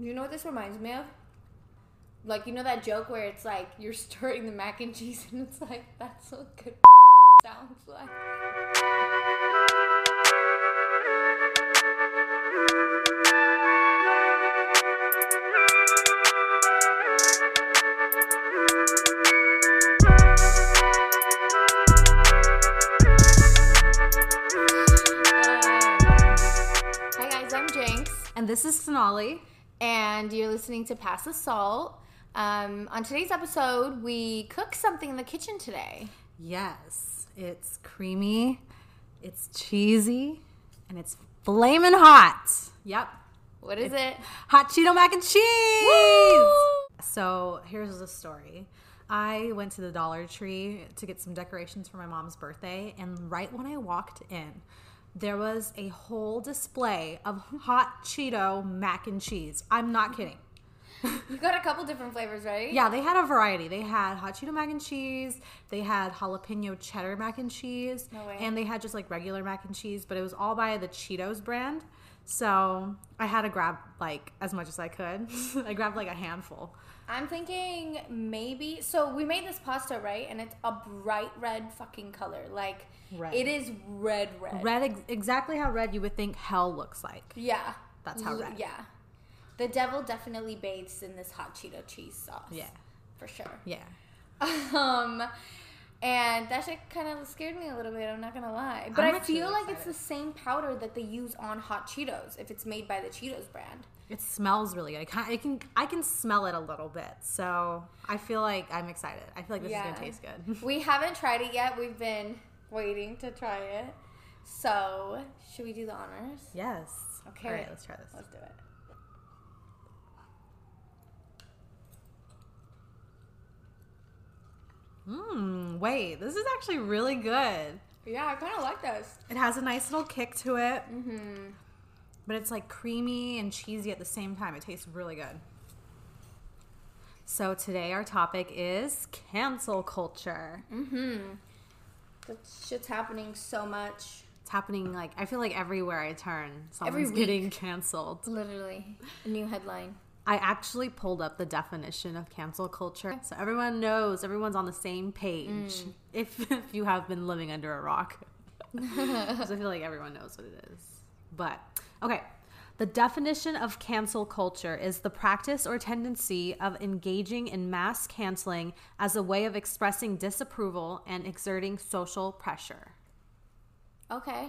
You know what this reminds me of? Like you know that joke where it's like you're stirring the mac and cheese and it's like that's what good sounds like. Hi guys, I'm Jinx. And this is Sonali. And you're listening to Pass the Salt. Um, on today's episode, we cook something in the kitchen today. Yes, it's creamy, it's cheesy, and it's flaming hot. Yep. What is it? Hot Cheeto mac and cheese. So here's the story. I went to the Dollar Tree to get some decorations for my mom's birthday, and right when I walked in, there was a whole display of hot Cheeto mac and cheese. I'm not kidding. You got a couple different flavors, right? Yeah, they had a variety. They had hot Cheeto mac and cheese. They had jalapeno cheddar mac and cheese. No way. And they had just like regular mac and cheese, but it was all by the Cheetos brand. So I had to grab like as much as I could. I grabbed like a handful. I'm thinking maybe. So we made this pasta, right? And it's a bright red fucking color. Like Red. it is red, red. Red, ex- exactly how red you would think hell looks like. Yeah. That's how red. Yeah. The devil definitely bathes in this hot Cheeto cheese sauce. Yeah. For sure. Yeah. Um, and that shit kind of scared me a little bit. I'm not gonna lie, but I'm I feel like it's the same powder that they use on hot Cheetos if it's made by the Cheetos brand. It smells really good. I can, I can I can smell it a little bit. So I feel like I'm excited. I feel like this Yeah. is gonna taste good. We haven't tried it yet. We've been waiting to try it. So should we do the honors? yes. Okay. All right, let's try this. Let's do it. Mmm. Wait, this is actually really good. Yeah, I kind of like this. It has a nice little kick to it, Mm-hmm. but it's like creamy and cheesy at the same time. It tastes really good. So today our topic is cancel culture. Mm-hmm. That shit's happening so much. It's happening like I feel like everywhere I turn, Every someone's week. getting canceled. Literally, a new headline. I actually pulled up the definition of cancel culture, so everyone knows, everyone's on the same page. Mm. If, if you have been living under a rock, because I feel like everyone knows what it is. But okay, the definition of cancel culture is the practice or tendency of engaging in mass canceling as a way of expressing disapproval and exerting social pressure. Okay.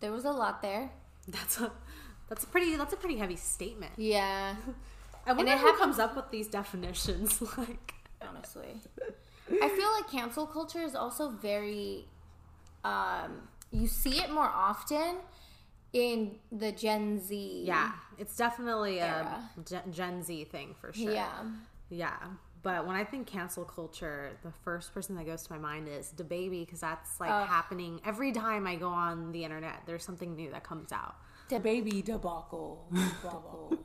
There was a lot there. That's a that's a pretty that's a pretty heavy statement. Yeah, I wonder it who happens- comes up with these definitions. Like, honestly. I feel like cancel culture is also very um you see it more often in the Gen Z. yeah, it's definitely a Era. Gen, Gen Z thing for sure. Yeah. yeah. But when I think cancel culture, the first person that goes to my mind is DaBaby because that's like Ugh. happening every time I go on the internet. There's something new that comes out. DaBaby debacle. debacle.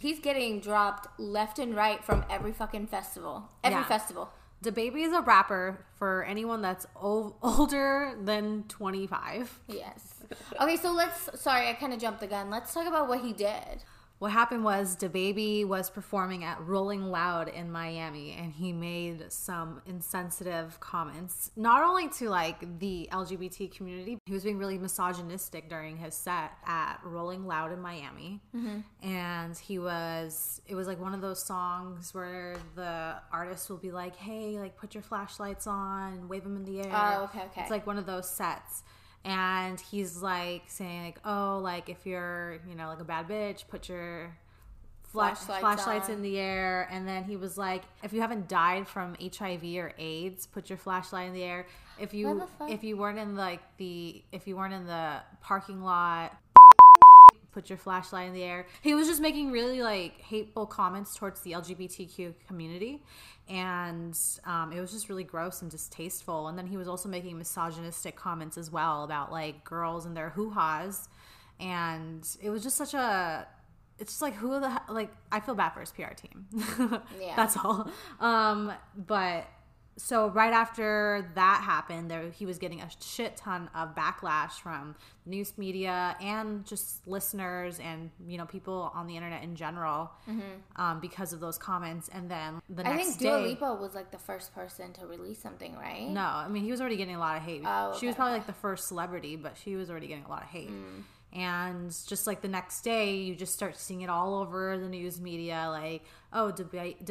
He's getting dropped left and right from every fucking festival. Every Yeah. festival. DaBaby is a rapper for anyone that's o- older than 25. Yes. Okay, so let's sorry, I kind of jumped the gun. Let's talk about what he did. What happened was DaBaby was performing at Rolling Loud in Miami and he made some insensitive comments, not only to like the LGBT community, he was being really misogynistic during his set at Rolling Loud in Miami. Mm-hmm. And he was, it was like one of those songs where the artist will be like, hey, like put your flashlights on, wave them in the air. Oh, okay, okay. It's like one of those sets and he's like saying like oh like if you're you know like a bad bitch put your fla- Flashlights flashlights in the air. And then he was like if you haven't died from hiv or aids put your flashlight in the air. If you if you weren't in like the if you weren't in the parking lot put your flashlight in the air. He was just making really like hateful comments towards the LGBTQ community, and um, it was just really gross and distasteful. And then he was also making misogynistic comments as well about like girls and their hoo ha's, and it was just such a. It's just like who the he- like I feel bad for his PR team. Yeah. That's all. Um, but so right after that happened, there he was getting a shit ton of backlash from news media and just listeners and you know people on the internet in general um, because of those comments. And then the Mm-hmm. I next think Dua day, Lipa was like the first person to release something, right? no, I mean he was already getting a lot of hate. Oh, she was probably okay. like the first celebrity, but she was already getting a lot of hate. Mm. And just like the next day, you just start seeing it all over the news media, like, oh, the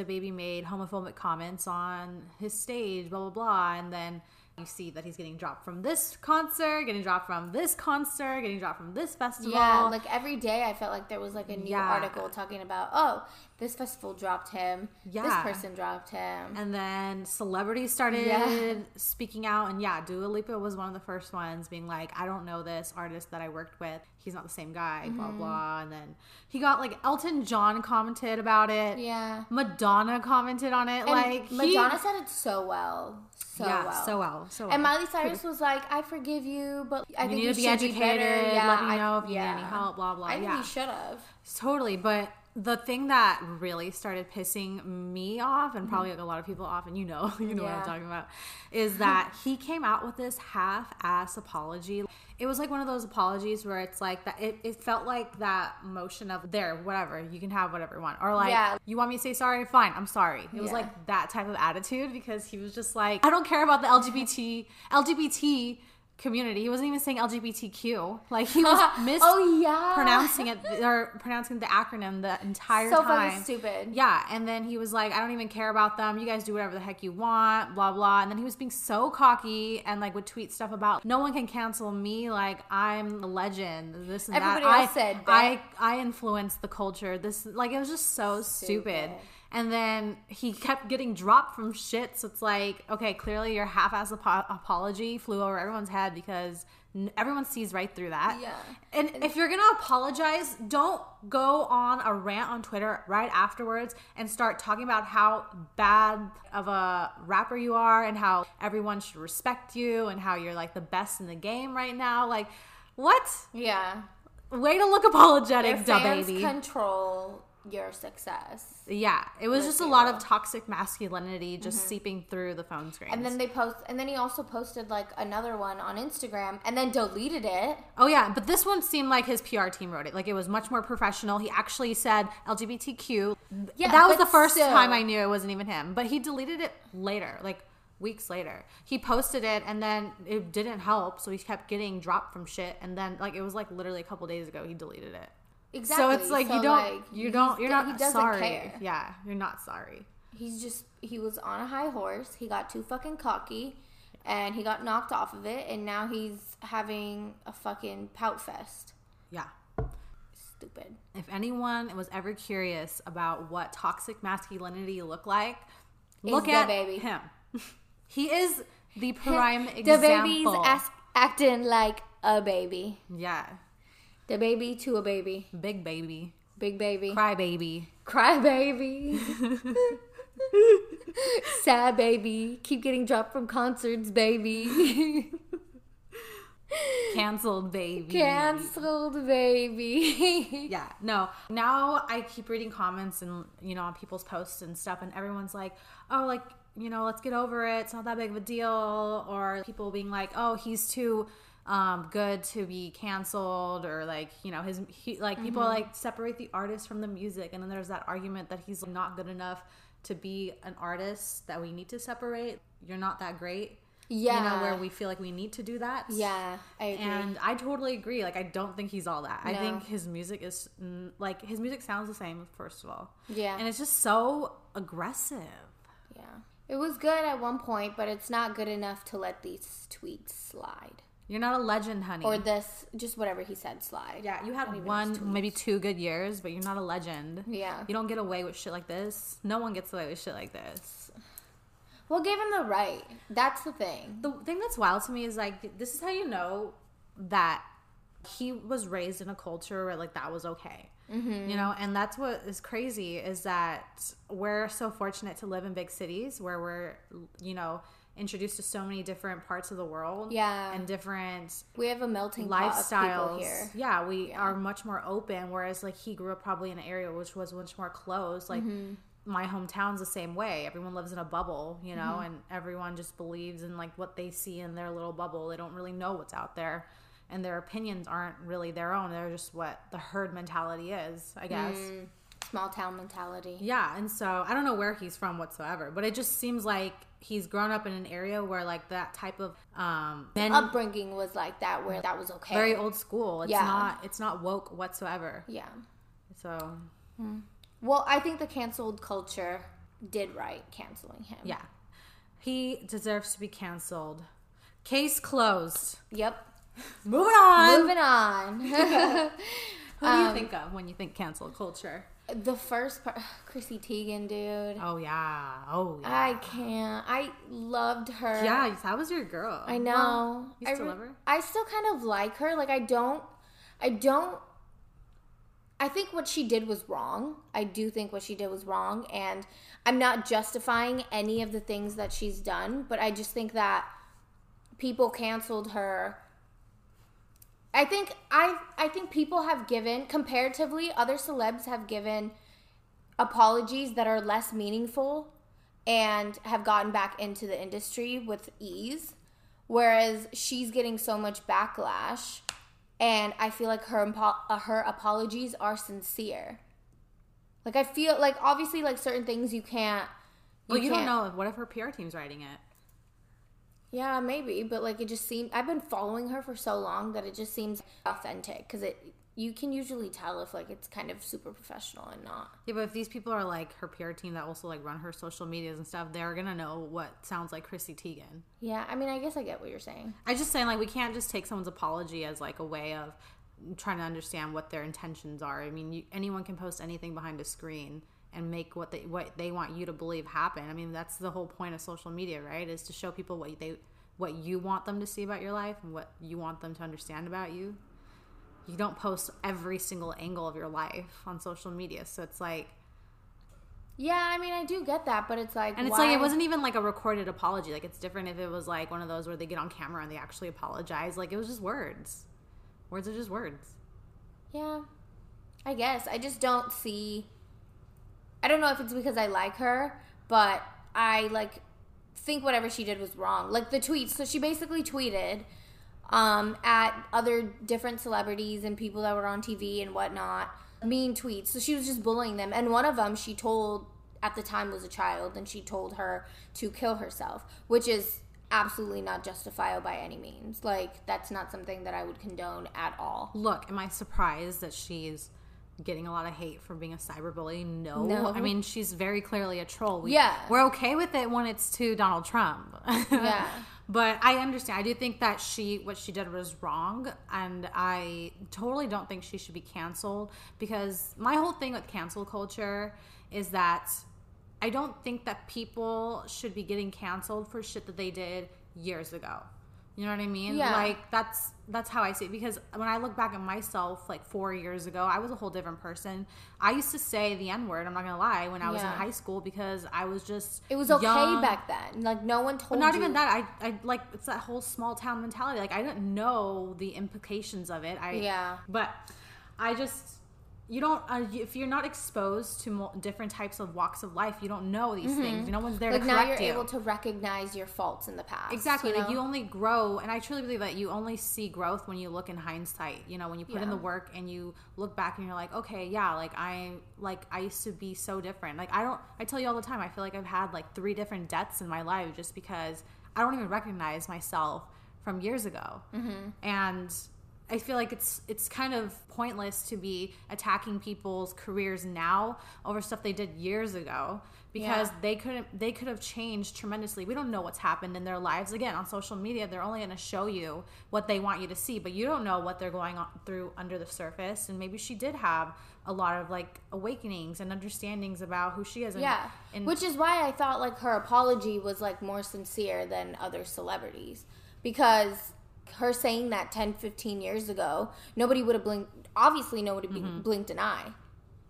baby made homophobic comments on his stage, blah blah blah, and then you see that he's getting dropped from this concert, getting dropped from this concert, getting dropped from this festival. Yeah, like every day I felt like there was like a new Yeah. article talking about, oh, this festival dropped him. Yeah. This person dropped him. And then celebrities started Yeah. speaking out, and yeah, Dua Lipa was one of the first ones being like, "I don't know this artist that I worked with. He's not the same guy." Blah Mm-hmm. blah. And then he got like Elton John commented about it. yeah. Madonna commented on it. And like he- Madonna said it so well. So yeah, well. so well, so well. And Miley Cyrus was like, I forgive you, but I you think need you to be should educated. better. Yeah, let me I- know if you yeah. need any help. Blah blah. I think yeah, he should have. Totally, but the thing that really started pissing me off and probably like a lot of people off, and you know, you know what I'm Mm-hmm. Talking about, is that he came out with this half-ass apology. It was like one of those apologies where it's like that. It, it felt like that motion of there, whatever you can have whatever you want, or like Yeah. you want me to say sorry, fine, I'm sorry. It was like that type of attitude because he was just like, I don't care about the LGBT LGBT community. He wasn't even saying LGBTQ. Like he was mis oh yeah, pronouncing it or pronouncing the acronym the entire time. so time. fucking stupid. Yeah, and then he was like, "I don't even care about them. You guys do whatever the heck you want." Blah blah. And then he was being so cocky and like would tweet stuff about, "No one can cancel me. Like I'm a legend. This and Everybody that. else I, said I I influenced the culture. This like it was just so stupid. Stupid. And then he kept getting dropped from shit. So it's like, okay, clearly your half-ass apo- apology flew over everyone's head because n- everyone sees right through that. Yeah. And if you're gonna apologize, don't go on a rant on Twitter right afterwards and start talking about how bad of a rapper you are and how everyone should respect you and how you're like the best in the game right now. Like, what? Yeah, Way to look apologetic, your fans baby. control your success. yeah, it was just a lot of toxic masculinity just mm-hmm. seeping through the phone screen. And then they post, and then he also posted like another one on Instagram, and then deleted it. Oh yeah, but this one seemed like his PR team wrote it. Like it was much more professional. He actually said LGBTQ. Yeah, that was the first still. time I knew it wasn't even him. But he deleted it later, like weeks later. He posted it and then it didn't help, so he kept getting dropped from shit. And then like it was like literally a couple days ago he deleted it. Exactly. So it's like you don't, you don't, you're not sorry. care. Yeah, you're not sorry. He's just he was on a high horse. He got too fucking cocky, and he got knocked off of it. And now he's having a fucking pout fest. Yeah. Stupid. If anyone was ever curious about what toxic masculinity looked like, look the at baby. him. he is the prime The example. baby's ask, acting like a baby. yeah, The baby to a baby. big baby, Big baby. cry baby. Cry baby. Sad baby. Keep getting dropped from concerts, baby. Canceled baby. Cancelled baby. Yeah, no. Now I keep reading comments and you know on people's posts and stuff, and everyone's like, "Oh, like you know, let's get over it. It's not that big of a deal." Or people being like, "Oh, he's too um, good to be canceled," or like you know, his he, like people like separate the artist from the music, and then there's that argument that he's not good enough to be an artist that we need to separate. You're not that great. Yeah. You know, where we feel like we need to do that. Yeah, I agree. And I totally agree. Like, I don't think he's all that. I think his music is like his music sounds the same. First of all, yeah. and it's just so aggressive. yeah. It was good at one point, but it's not good enough to let these tweets slide. You're not a legend, honey. Or this, just whatever he said, slide. yeah, you had one, maybe two good years, but you're not a legend. Yeah. You don't get away with shit like this. No one gets away with shit like this. Well, gave him the right. That's the thing. The thing that's wild to me is like this is how you know that he was raised in a culture where like that was okay. Mm-hmm. You know, and that's what is crazy is that we're so fortunate to live in big cities where we're you know introduced to so many different parts of the world. Yeah. And different We have a melting pot of people lifestyles. here. Yeah, we are much more open. Whereas like he grew up probably in an area which was much more closed. Like Mm-hmm. my hometown's the same way. Everyone lives in a bubble, you know, Mm-hmm. and everyone just believes in like what they see in their little bubble. They don't really know what's out there. And their opinions aren't really their own. They're just what the herd mentality is, I guess. Mm, small town mentality. Yeah, and so I don't know where he's from whatsoever, but it just seems like he's grown up in an area where like that type of um men Upbringing was like that, where that was okay. very old school. It's Yeah. not it's not woke whatsoever. yeah. So Well, I think the canceled culture did right canceling him. yeah, he deserves to be canceled. Case closed. Yep. Moving on. Moving on. Who do you think of when you think cancel culture? The first part, Chrissy Teigen, dude. Oh yeah. Oh yeah. I can't. I loved her. yeah, that was your girl. I know. you I still re- love her? I still kind of like her. Like I don't. I don't. I think what she did was wrong. I do think what she did was wrong, and I'm not justifying any of the things that she's done, but I just think that people canceled her. I think I I think people have given comparatively other celebs have given apologies that are less meaningful and have gotten back into the industry with ease whereas she's getting so much backlash and I feel like her uh, her apologies are sincere. Like I feel like obviously like certain things you can't Well, you don't can't- know. What if her PR team's writing it? Yeah, maybe, but like it just seems I've been following her for so long that it just seems authentic cuz it you can usually tell if like it's kind of super professional and not. Yeah, but if these people are like her PR team that also like run her social medias and stuff, they're gonna know what sounds like Chrissy Teigen. Yeah, I mean, I guess I get what you're saying. I just saying like we can't just take someone's apology as like a way of trying to understand what their intentions are. I mean, you, anyone can post anything behind a screen and make what they what they want you to believe happen. I mean, that's the whole point of social media, right? Is to show people what they what you want them to see about your life and what you want them to understand about you. You don't post every single angle of your life on social media, so it's like Yeah, I mean, I do get that, but it's like And it's why- like it wasn't even like a recorded apology. Like it's different if it was like one of those where they get on camera and they actually apologize. Like it was just words. Words are just words. Yeah, I guess I just don't see. I don't know if it's because I like her, but I like think whatever she did was wrong. Like the tweets. So she basically tweeted um, at other different celebrities and people that were on TV and whatnot, mean tweets. So she was just bullying them. And one of them she told at the time was a child, and she told her to kill herself, which is absolutely not justifiable by any means. Like that's not something that I would condone at all. Look, am I surprised that she's getting a lot of hate for being a cyberbully? No. No. I mean, she's very clearly a troll. We, Yeah. We're okay with it when it's to Donald Trump. Yeah. But I understand. I do think that she what she did was wrong, and I totally don't think she should be canceled because my whole thing with cancel culture is that I don't think that people should be getting canceled for shit that they did years ago. You know what I mean? Yeah. Like that's that's how I see it because when I look back at myself like 4 years ago, I was a whole different person. I used to say the n-word, I'm not going to lie, when I was in high school because I was just It was okay back then. Like no one told But not you. even that. I, I like it's that whole small town mentality. Like I didn't know the implications of it. I Yeah. But I just you don't uh, if you're not exposed to mo- different types of walks of life, you don't know these things. No one's there Like to now you're you. able to recognize your faults in the past. Exactly. You Like know? you only grow, and I truly believe that you only see growth when you look in hindsight. You know, when you put in the work and you look back and you're like, okay, yeah, like I like I used to be so different. Like I don't. I tell you all the time. I feel like I've had like three different deaths in my life just because I don't even recognize myself from years ago. Mm-hmm. And I feel like it's it's kind of pointless to be attacking people's careers now over stuff they did years ago because Yeah. they couldn't they could have changed tremendously. We don't know what's happened in their lives. Again, on social media, they're only going to show you what they want you to see, but you don't know what they're going on through under the surface. And maybe she did have a lot of like awakenings and understandings about who she is. And, Yeah. and Which is why I thought like her apology was like more sincere than other celebrities because her saying that 10 15 years ago, nobody would have blinked obviously nobody be Mm-hmm. blinked an eye.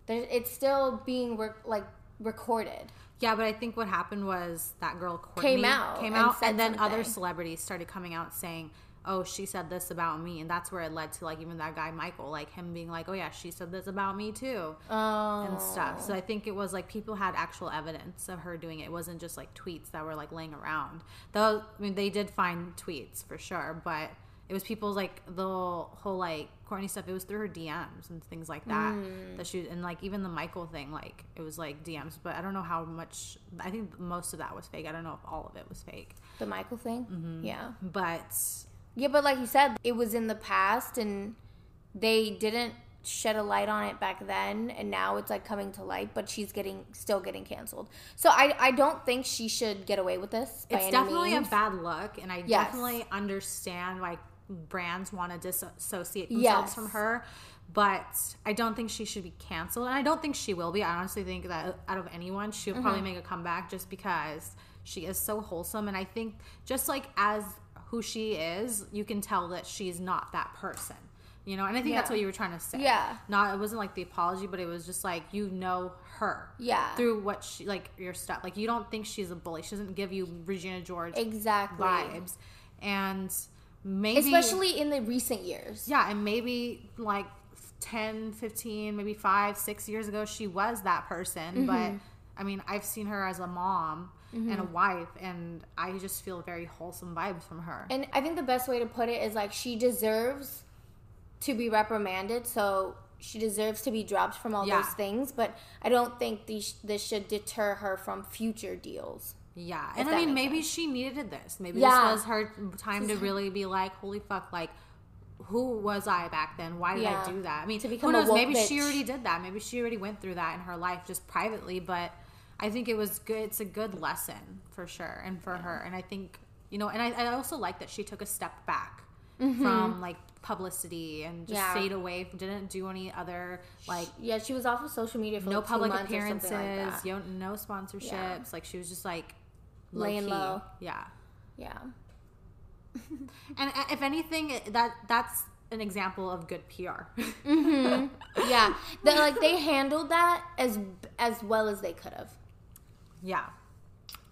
There, it's still being rec- like recorded. Yeah, but I think what happened was that girl Courtney Came out came and out, said and then other celebrities started coming out saying, oh, she said this about me. And that's where it led to like even that guy, Michael, like him being like, oh, yeah, she said this about me too. Oh. And stuff. So I think it was like people had actual evidence of her doing it. It wasn't just like tweets that were like laying around. Though, I mean, they did find tweets for sure, but it was people's like the whole like Courtney stuff. It was through her DMs and things like that. Mm. That she and like even the Michael thing, like it was like DMs. But I don't know how much. I think most of that was fake. I don't know if all of it was fake. The Michael thing? Mm-hmm. Yeah. But Yeah, but like you said, it was in the past and they didn't shed a light on it back then and now it's like coming to light, but she's getting still getting canceled. So I I don't think she should get away with this. By it's definitely means. a bad look, and I Yes. definitely understand why brands want to disassociate themselves Yes. from her. But I don't think she should be canceled, and I don't think she will be. I honestly think that out of anyone, she'll Mm-hmm. probably make a comeback just because she is so wholesome, and I think just like as who she is, you can tell that she's not that person. You know, and I think that's what you were trying to say. Yeah. Not it wasn't like the apology, but it was just like you know her. Yeah. Through what she like your stuff. Like you don't think she's a bully. She doesn't give you Regina George exactly. vibes. And maybe Especially in the recent years. yeah, and maybe like 10, 15, maybe 5, 6 years ago she was that person, but Mm-hmm. I mean, I've seen her as a mom and a mm-hmm. wife and I just feel very wholesome vibes from her. And I think the best way to put it is like she deserves to be reprimanded, so she deserves to be dropped from all Yeah. those things. But I don't think these this should deter her from future deals. Yeah, and I mean, maybe she needed this. Maybe Yeah. this was her time to really be like, "Holy fuck!" Like, who was I back then? Why did Yeah. I do that? I mean, To who become a knows? Maybe she already did that. Maybe she already went through that in her life just privately. But I think it was good. It's a good lesson for sure, and for her. And I think you know, and I, I also like that she took a step back from like publicity and just Mm-hmm. Yeah. stayed away. Didn't do any other like Yeah, she was off of social media for no like public appearances, like that. yo, no sponsorships. Like she was just like Laying low-key. low. Yeah. Yeah. And uh, if anything, that that's an example of good PR. Yeah. That like they handled that as as well as they could have. Yeah.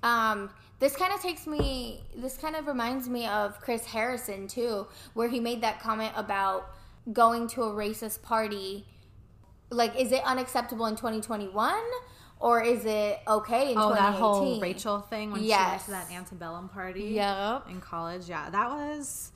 Um, this kind of takes me. This kind of reminds me of Chris Harrison too, where he made that comment about going to a racist party. Like, is it unacceptable in 2021, or is it okay in Oh, 2018? that whole Rachel thing when she went to that antebellum party Yep. in college. Yeah, that was,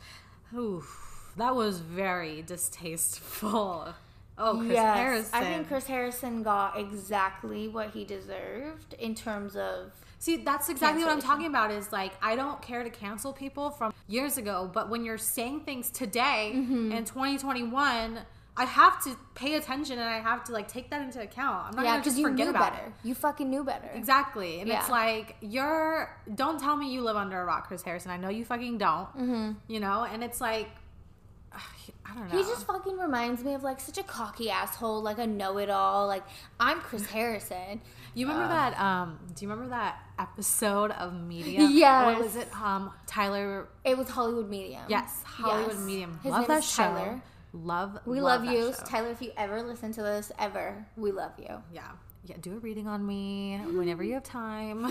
oof, that was very distasteful. Oh, Chris yes, Harrison. I think Chris Harrison got exactly what he deserved in terms of. See, that's exactly what I'm talking about. Is like I don't care to cancel people from years ago, but when you're saying things today Mm-hmm. in 2021, I have to pay attention and I have to like take that into account. I'm not Yeah, gonna just you forget knew about better. it. You fucking knew better. Exactly, and it's like you're. Don't tell me you live under a rock, Chris Harrison. I know you fucking don't. Mm-hmm. You know, and it's like, I don't know. He just fucking reminds me of like such a cocky asshole, like a know-it-all. Like I'm Chris Harrison. You remember Uh. that? Um, do you remember that episode of Medium? Yes. What was it? Um, Tyler. It was Hollywood Medium. Yes, Hollywood Yes. Medium. His love name that is show. Tyler. Love. We love, that you, show. Tyler. If you ever listen to this, ever, we love you. Yeah. Yeah, do a reading on me whenever you have time.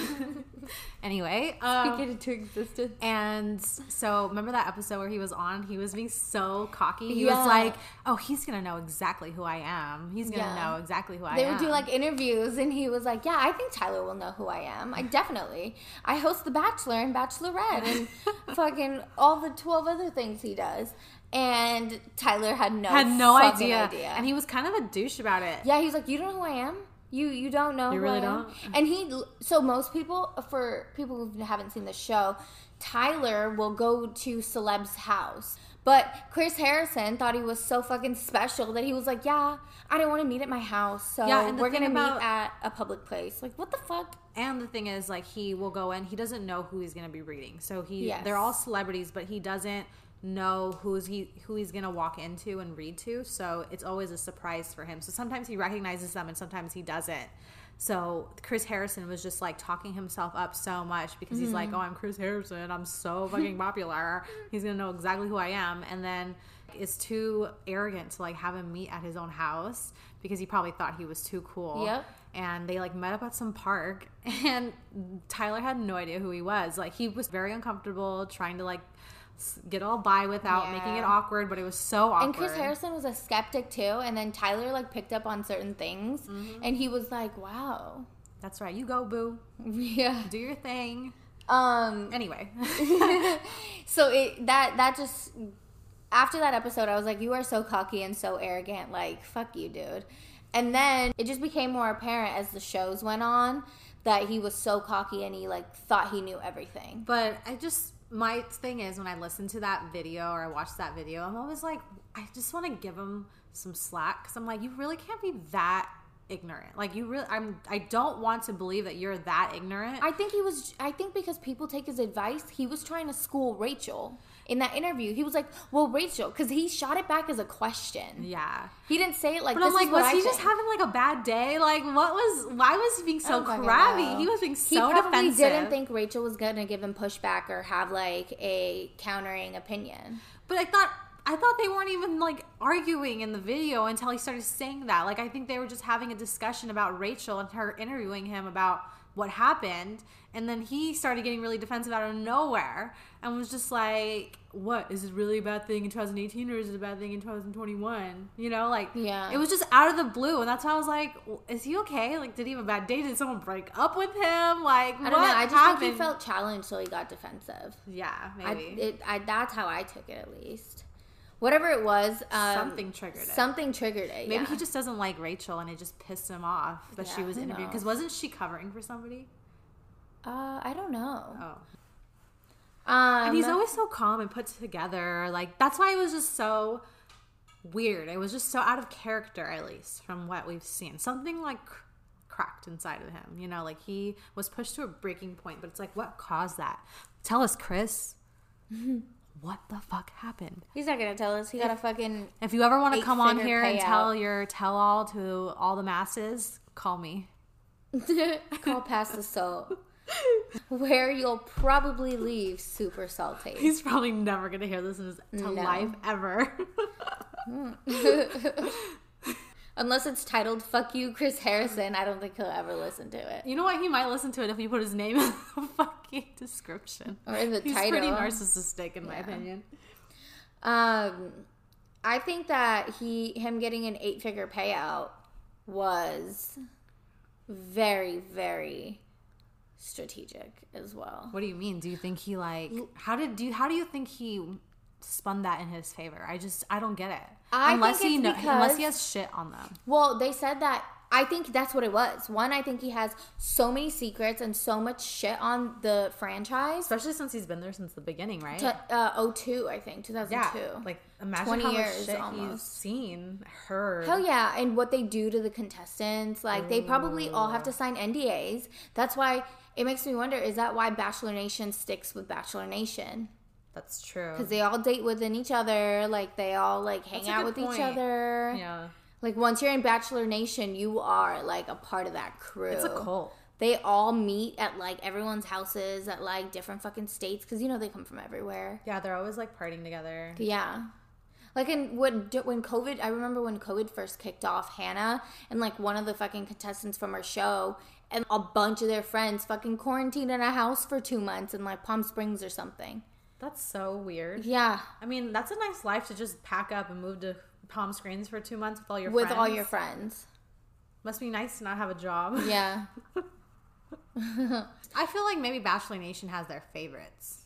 anyway, um, into existence. and so remember that episode where he was on? He was being so cocky. He Yeah. was like, "Oh, he's gonna know exactly who I am. He's gonna Yeah. know exactly who I They am." They would do like interviews, and he was like, "Yeah, I think Tyler will know who I am. I definitely. I host The Bachelor and Bachelorette, and fucking all the twelve other things he does." And Tyler had no had no fucking idea. and he was kind of a douche about it. Yeah, he's like, you don't know who I am. You you don't know. You really don't? And he so most people for people who haven't seen the show, Tyler will go to celeb's house. But Chris Harrison thought he was so fucking special that he was like, "Yeah, I didn't want to meet at my house, so Yeah, we're gonna about- meet at a public place." Like, what the fuck? And the thing is, like, he will go in. He doesn't know who he's gonna be reading. So he, Yes. they're all celebrities, but he doesn't know who's he who he's gonna walk into and read to. So it's always a surprise for him. So sometimes he recognizes them, and sometimes he doesn't. So Chris Harrison was just like talking himself up so much because he's like, mm-hmm. "Oh, I'm Chris Harrison. I'm so fucking popular. He's gonna know exactly who I am." And then it's too arrogant to like have him meet at his own house because he probably thought he was too cool Yep. and they like met up at some park and Tyler had no idea who he was. Like he was very uncomfortable trying to like get all by without making it awkward, but it was so awkward. And Chris Harrison was a skeptic too, and then Tyler like picked up on certain things, Mm-hmm. and he was like, "Wow, That's right. You go, boo. yeah." Do your thing. Um, Anyway, so it that that just after that episode, I was like, "You are so cocky and so arrogant. Like, fuck you, dude." And then it just became more apparent as the shows went on that he was so cocky and he like thought he knew everything. but I just my thing is when I listen to that video or I watch that video, I'm always like, I just want to give him some slack because I'm like, you really can't be that ignorant. Like you really, I'm. I don't want to believe that you're that ignorant. I think he was. I think because people take his advice, he was trying to school Rachel in that interview. He was like, "Well, Rachel," because he shot it back as a question. yeah. He didn't say it like. But I'm like, was I he just having like a bad day? Like, what was? Why was he being so oh crabby? He was being so He probably defensive. didn't think Rachel was gonna give him pushback or have like a countering opinion. But I thought I thought they weren't even like arguing in the video until he started saying that. Like I think they were just having a discussion about Rachel and her interviewing him about what happened and then he started getting really defensive out of nowhere and was just like what is it really a bad thing in 2018 or is it a bad thing in 2021 you know like Yeah. it was just out of the blue and that's why i was like is he okay like did he have a bad day did someone break up with him like I don't know. I just happened? think he felt challenged, so he got defensive. yeah I, maybe it, I, that's how I took it, at least. Whatever it was, um, Something triggered it. Something triggered it. Maybe yeah. he just doesn't like Rachel and it just pissed him off that she Yeah, was who interviewing. Because wasn't she covering for somebody? Uh, I don't know. Oh. Um, And he's always so calm and put together. Like, that's why it was just so weird. It was just so out of character, at least, from what we've seen. Something like cr- cracked inside of him. You know, like he was pushed to a breaking point, but it's like, what caused that? Tell us, Chris. what the fuck happened? He's not gonna tell us. He got a fucking. If you ever want to come on here and tell your tell all to all the masses, call me. call Pass the Salt, where you'll probably leave super salty. He's probably never gonna hear this in his to No. life ever. Unless it's titled "Fuck You, Chris Harrison," I don't think he'll ever listen to it. you know what? He might listen to it if you put his name in the fucking description. Or in the He's title. pretty narcissistic, in my opinion. Um, I think that he him getting an eight figure payout was very very strategic as well. What do you mean? Do you think he like? How did do? You, how do you think he spun that in his favor? I just I don't get it. I unless think he know, unless he has shit on them. Well, they said that I think that's what it was. One, I think he has so many secrets and so much shit on the franchise. Especially since he's been there since the beginning, right? To, uh, 02, I think, 2002. yeah, like imagine 20 how much years shit he's seen, heard. Hell yeah, and what they do to the contestants, like they probably all have to sign NDAs. That's why it makes me wonder: is that why Bachelor Nation sticks with Bachelor Nation? That's true. Because they all date within each other, like they all like hang That's out with each other. yeah, Like once you're in Bachelor Nation, you are like a part of that crew. it's a cult. They all meet at like everyone's houses at like different fucking states because you know they come from everywhere. Yeah, they're always like partying together. Yeah. Like in when when COVID, I remember when COVID first kicked off, Hannah and like one of the fucking contestants from her show and a bunch of their friends fucking quarantined in a house for two months in like Palm Springs or something. That's so weird. Yeah, I mean, that's a nice life to just pack up and move to Palm Springs for two months with all your with friends. all your friends. Must be nice to not have a job. Yeah, I feel like maybe Bachelor Nation has their favorites,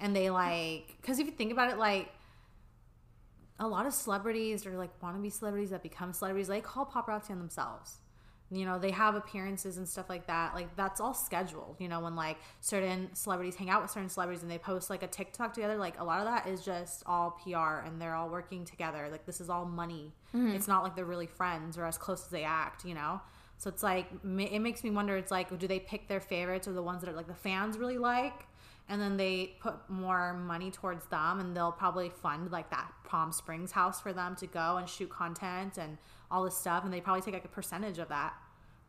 and they like because if you think about it, like a lot of celebrities or like wannabe celebrities that become celebrities, they call paparazzi on themselves. You know, they have appearances and stuff like that. Like that's all scheduled. You know, when like certain celebrities hang out with certain celebrities and they post like a TikTok together, like a lot of that is just all PR and they're all working together. Like this is all money. Mm-hmm. It's not like they're really friends or as close as they act. You know. So it's like it makes me wonder. It's like, do they pick their favorites or the ones that are like the fans really like, and then they put more money towards them, and they'll probably fund like that Palm Springs house for them to go and shoot content and all this stuff, and they probably take like a percentage of that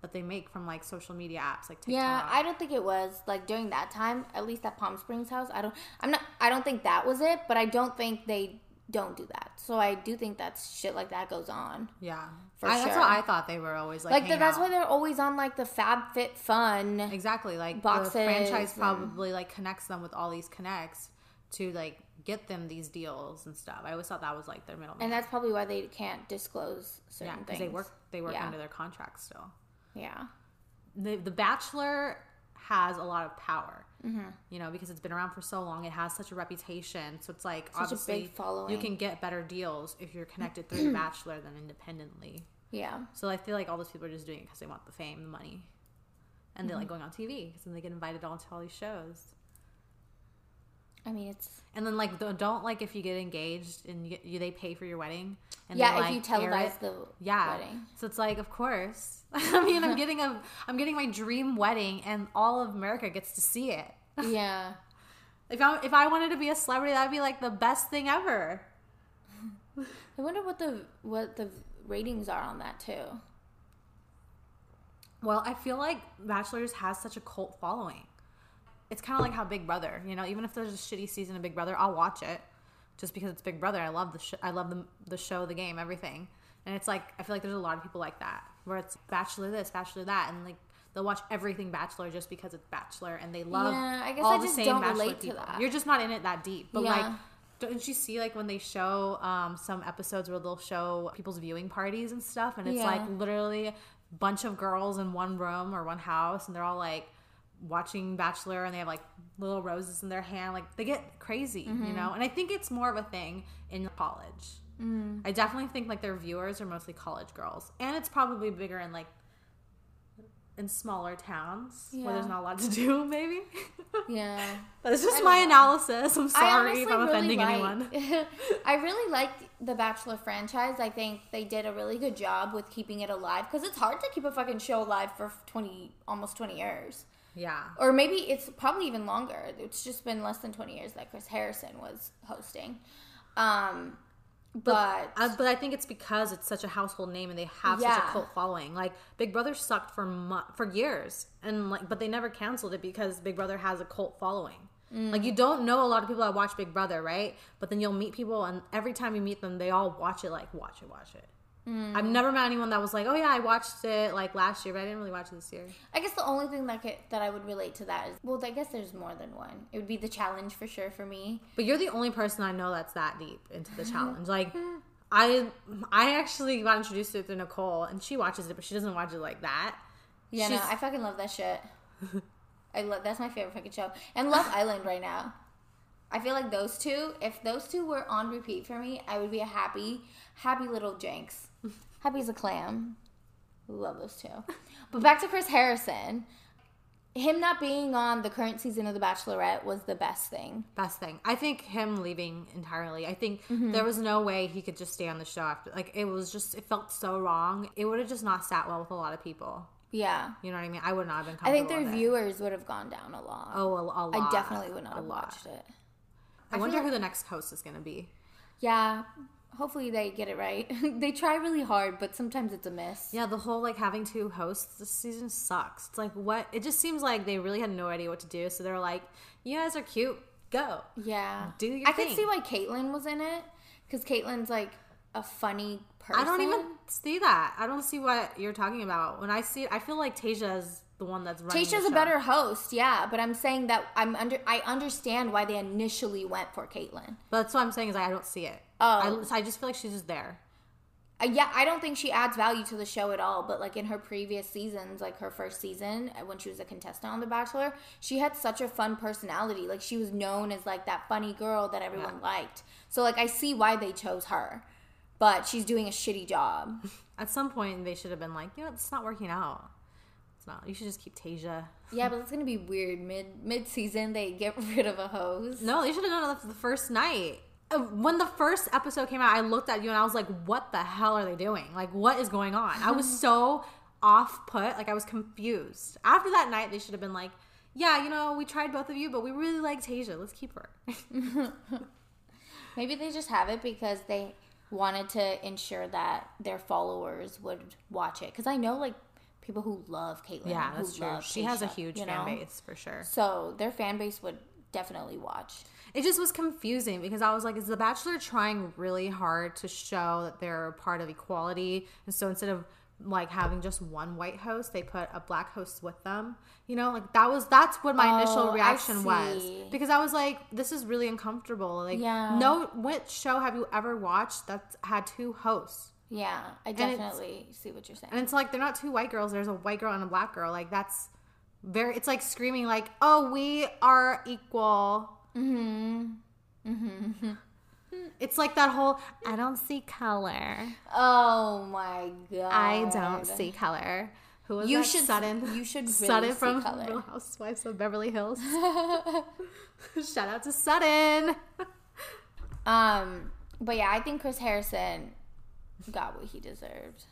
that they make from like social media apps like TikTok. yeah. I don't think it was like during that time. At least at Palm Springs house, I don't. I'm not. I don't think that was it. But I don't think they don't do that. So I do think that shit like that goes on. yeah, For I, that's what I thought they were always like. Like the, that's out. why they're always on like the Fab Fit Fun. Exactly. Like boxes the franchise probably like connects them with all these connects to like get them these deals and stuff. I always thought that was like their middleman. And that's probably why they can't disclose certain yeah, things. they work they work Yeah. under their contract still. Yeah. The The Bachelor has a lot of power. Mm-hmm. You know, because it's been around for so long, it has such a reputation. So it's like Such obviously you can get better deals if you're connected through the Bachelor than independently. Yeah. So I feel like all those people are just doing it because they want the fame, the money, and they like going on TV because then they get invited all to all these shows. I mean, it's And then like don't- don't like if you get engaged and you, you they pay for your wedding. And yeah. they, if you televise the yeah. wedding, So it's like, of course. I mean, I'm getting a I'm getting my dream wedding, and all of America gets to see it. yeah. If I if I wanted to be a celebrity, that'd be like the best thing ever. I wonder what the what the ratings are on that too. Well, I feel like Bachelors has such a cult following. It's kind of like how Big Brother, you know, even if there's a shitty season of Big Brother, I'll watch it just because it's Big Brother. I love the sh- I love the the show, the game, everything. And it's like I feel like there's a lot of people like that where it's Bachelor this, Bachelor that, and like they'll watch everything Bachelor just because it's Bachelor, and they love Yeah, I guess all I the just same don't Bachelor relate to that. You're just not in it that deep, but Yeah. like. Don't you see like when they show um, some episodes where they'll show people's viewing parties and stuff, and it's Yeah. like literally a bunch of girls in one room or one house, and they're all like watching Bachelor, and they have like little roses in their hand, like they get crazy, Mm-hmm. you know. And I think it's more of a thing in college. Mm. I definitely think like their viewers are mostly college girls, and it's probably bigger in like in smaller towns where there's not a lot to do, maybe. Yeah. That's just I my analysis. I'm sorry if I'm really offending like- anyone. I really like the Bachelor franchise. I think they did a really good job with keeping it alive because it's hard to keep a fucking show alive for twenty, almost twenty years, Yeah. or maybe it's probably even longer. It's just been less than twenty years that Chris Harrison was hosting. Um, but, Uh, but I think it's because it's such a household name and they have such a cult following. Like Big Brother sucked for mo- for years, and like, but they never canceled it because Big Brother has a cult following. Like you don't know a lot of people that watch Big Brother, right? But then you'll meet people, and every time you meet them, they all watch it. Like watch it, watch it. I've hmm. never met anyone that was like, "Oh yeah, I watched it like last year, but I didn't really watch it this year." I guess the only thing that could, that I would relate to that is well, I guess there's more than one. It would be the challenge for sure for me. But you're the only person I know that's that deep into the challenge. Like, I I actually got introduced to it through Nicole, and she watches it, but she doesn't watch it like that. Yeah, no, I fucking love that shit. I love that's my favorite fucking show, and Love Island right now. I feel like those two, if those two were on repeat for me, I would be a happy, happy little Jinx. Happy as a clam. Love those two. But back to Chris Harrison. Him not being on the current season of The Bachelorette was the best thing. Best thing. I think him leaving entirely. I think Mm-hmm. there was no way he could just stay on the show after. Like, it was just, it felt so wrong. It would have just not sat well with a lot of people. Yeah. You know what I mean? I would not have been I think their viewers would have gone down a lot. Oh, a, a lot. I definitely would not A have lot. watched it. I, I wonder like- who the next host is going to be. Yeah. Hopefully they get it right. they try really hard, but sometimes it's a miss. Yeah, the whole like having two hosts this season sucks. It's like what it just seems like they really had no idea what to do, so they're like, "You guys are cute, go." Yeah. Do your I could see why Kaitlyn was in it because Kaitlyn's like a funny person. I don't even see that. I don't see what you're talking about. When I see it, I feel like Tayshia is the one that's running. Tayshia's a better host, yeah, but I'm saying that I'm under. I understand why they initially went for Kaitlyn. But that's what I'm saying is I don't see it. Oh. I, I just feel like she's just there. Uh, yeah, I don't think she adds value to the show at all. But like in her previous seasons, like her first season uh, when she was a contestant on The Bachelor, she had such a fun personality. Like she was known as like that funny girl that everyone liked. So like I see why they chose her, but she's doing a shitty job. At some point, they should have been like, you know, it's not working out. It's not. You should just keep Tayshia. Yeah, but it's gonna be weird. Mid mid season, they get rid of a hose. No, they should have done it the first night. Uh, When the first episode came out, I looked at you and I was like, "What the hell are they doing? Like, what is going on?" I was so off put. Like, I was confused. After that night, they should have been like, "Yeah, you know, we tried both of you, but we really like Tayshia. Let's keep her." Maybe they just have it because they wanted to ensure that their followers would watch it. Because I know like people who love Kaitlyn. yeah, who that's true. She has a huge fan know? base for sure. So their fan base would definitely watch. It just was confusing because I was like, is The Bachelor trying really hard to show that they're part of equality? And so instead of like having just one white host they put a black host with them you know? Like that was that's what my Oh, initial reaction was. Because i was like this is really uncomfortable. Like Yeah. no which show have you ever watched that's had two hosts? Yeah, I definitely see what you're saying. and it's like they're not two white girls there's a white girl and a black girl. Like that's very it's like screaming like oh we are equal Mm-hmm. Mm-hmm. it's like that whole i don't see color Oh my god. i don't see color who was You that? should- sudden you should really sudden see from color. real housewives of beverly hills shout out to Sutton Um, but yeah, I think Chris Harrison got what he deserved.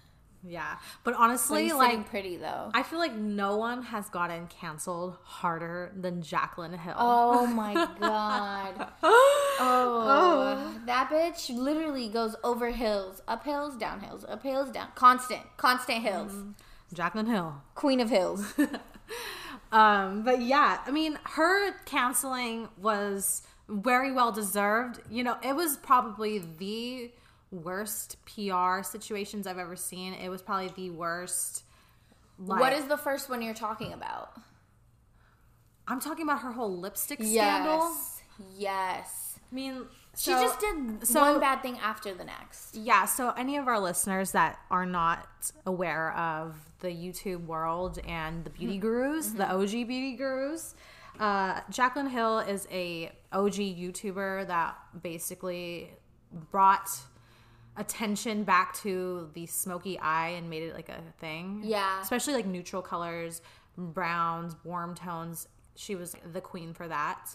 Yeah but honestly like pretty though. I feel like no one has gotten canceled harder than Jaclyn Hill. Oh my god. Oh, that bitch literally goes over hills, up hills, down hills, up hills, down. Constant, constant hills. Jaclyn Hill. Queen of hills. Um, but yeah, I mean, her canceling was very well deserved. You know, it was probably the worst PR situations I've ever seen. It was probably the worst. Like, what is the first one you're talking about? I'm talking about her whole lipstick scandal. Yes. Yes. I mean, She so- just did so- one bad thing after the next. Yeah, so any of our listeners that are not aware of the YouTube world and the beauty gurus, the OG beauty gurus, uh, Jaclyn Hill is a OG YouTuber that basically brought attention back to the smoky eye and made it like a thing. Yeah. Especially like neutral colors, browns, warm tones. She was the queen for that.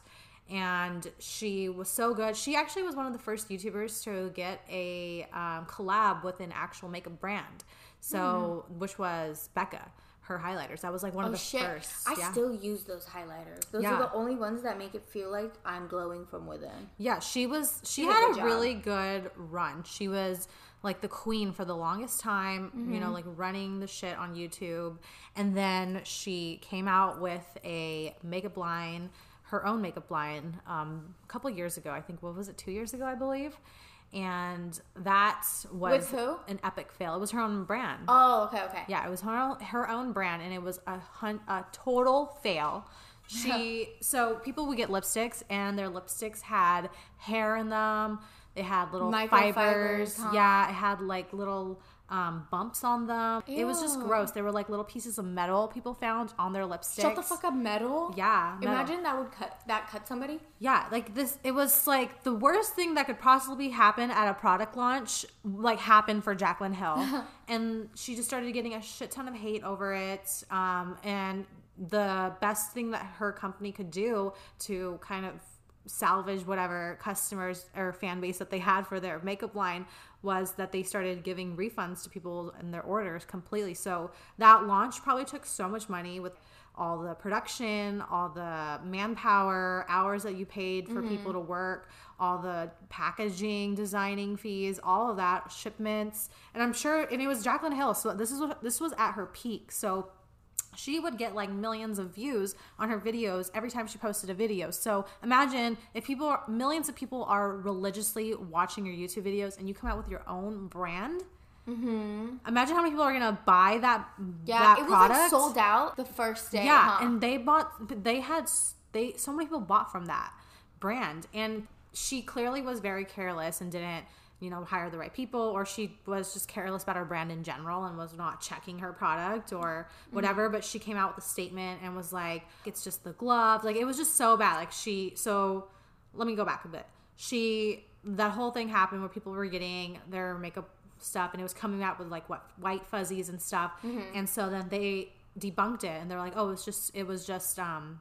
And she was so good. She actually was one of the first YouTubers to get a um, collab with an actual makeup brand. So, which was Becca, her highlighters. That was like one. Oh of the shit. first. I yeah. still use those highlighters. Those Yeah. are the only ones that make it feel like I'm glowing from within. Yeah, she was. She a had a job. really good run. She was like the queen for the longest time. You Mm-hmm. know, like running the shit on YouTube, and then she came out with a makeup line, her own makeup line, um, a couple years ago. I think what was it? Two years ago, I believe. And that was With who? an epic fail. It was her own brand. Oh, okay, okay. Yeah, it was her own, her own brand, and it was a hun- a total fail. She so people would get lipsticks, and their lipsticks had hair in them. They had little Microfibers, fibers. huh? Yeah, it had like little um, bumps on them. It was just gross. They were like little pieces of metal people found on their lipsticks. Shut the fuck up, metal. Yeah, metal. Imagine that would cut that cut somebody. Yeah, like this, it was like the worst thing that could possibly happen at a product launch, like happened for Jaclyn Hill, and she just started getting a shit ton of hate over it. Um, and the best thing that her company could do to kind of salvage whatever customers or fan base that they had for their makeup line was that they started giving refunds to people and their orders completely. So that launch probably took so much money with all the production, all the manpower, hours that you paid for people mm-hmm. to work, all the packaging, designing fees, all of that, shipments. And I'm sure and it was Jaclyn Hill. So this is what this was at her peak. So she would get like millions of views on her videos every time she posted a video. So imagine if people, are, millions of people are religiously watching your YouTube videos and you come out with your own brand. Mm-hmm. Imagine how many people are gonna buy that Yeah, that it was product. like sold out the first day. Yeah, huh? and they bought. They had they so many people bought from that brand, and she clearly was very careless and didn't you know hire the right people, or she was just careless about her brand in general and was not checking her product or whatever. But she came out with a statement and was like, "It's just the glove." Like it was just so bad. Like she so. Let me go back a bit. She that whole thing happened where people were getting their makeup stuff and it was coming out with like what white fuzzies and stuff and so then they debunked it and they're like oh it's just it was just um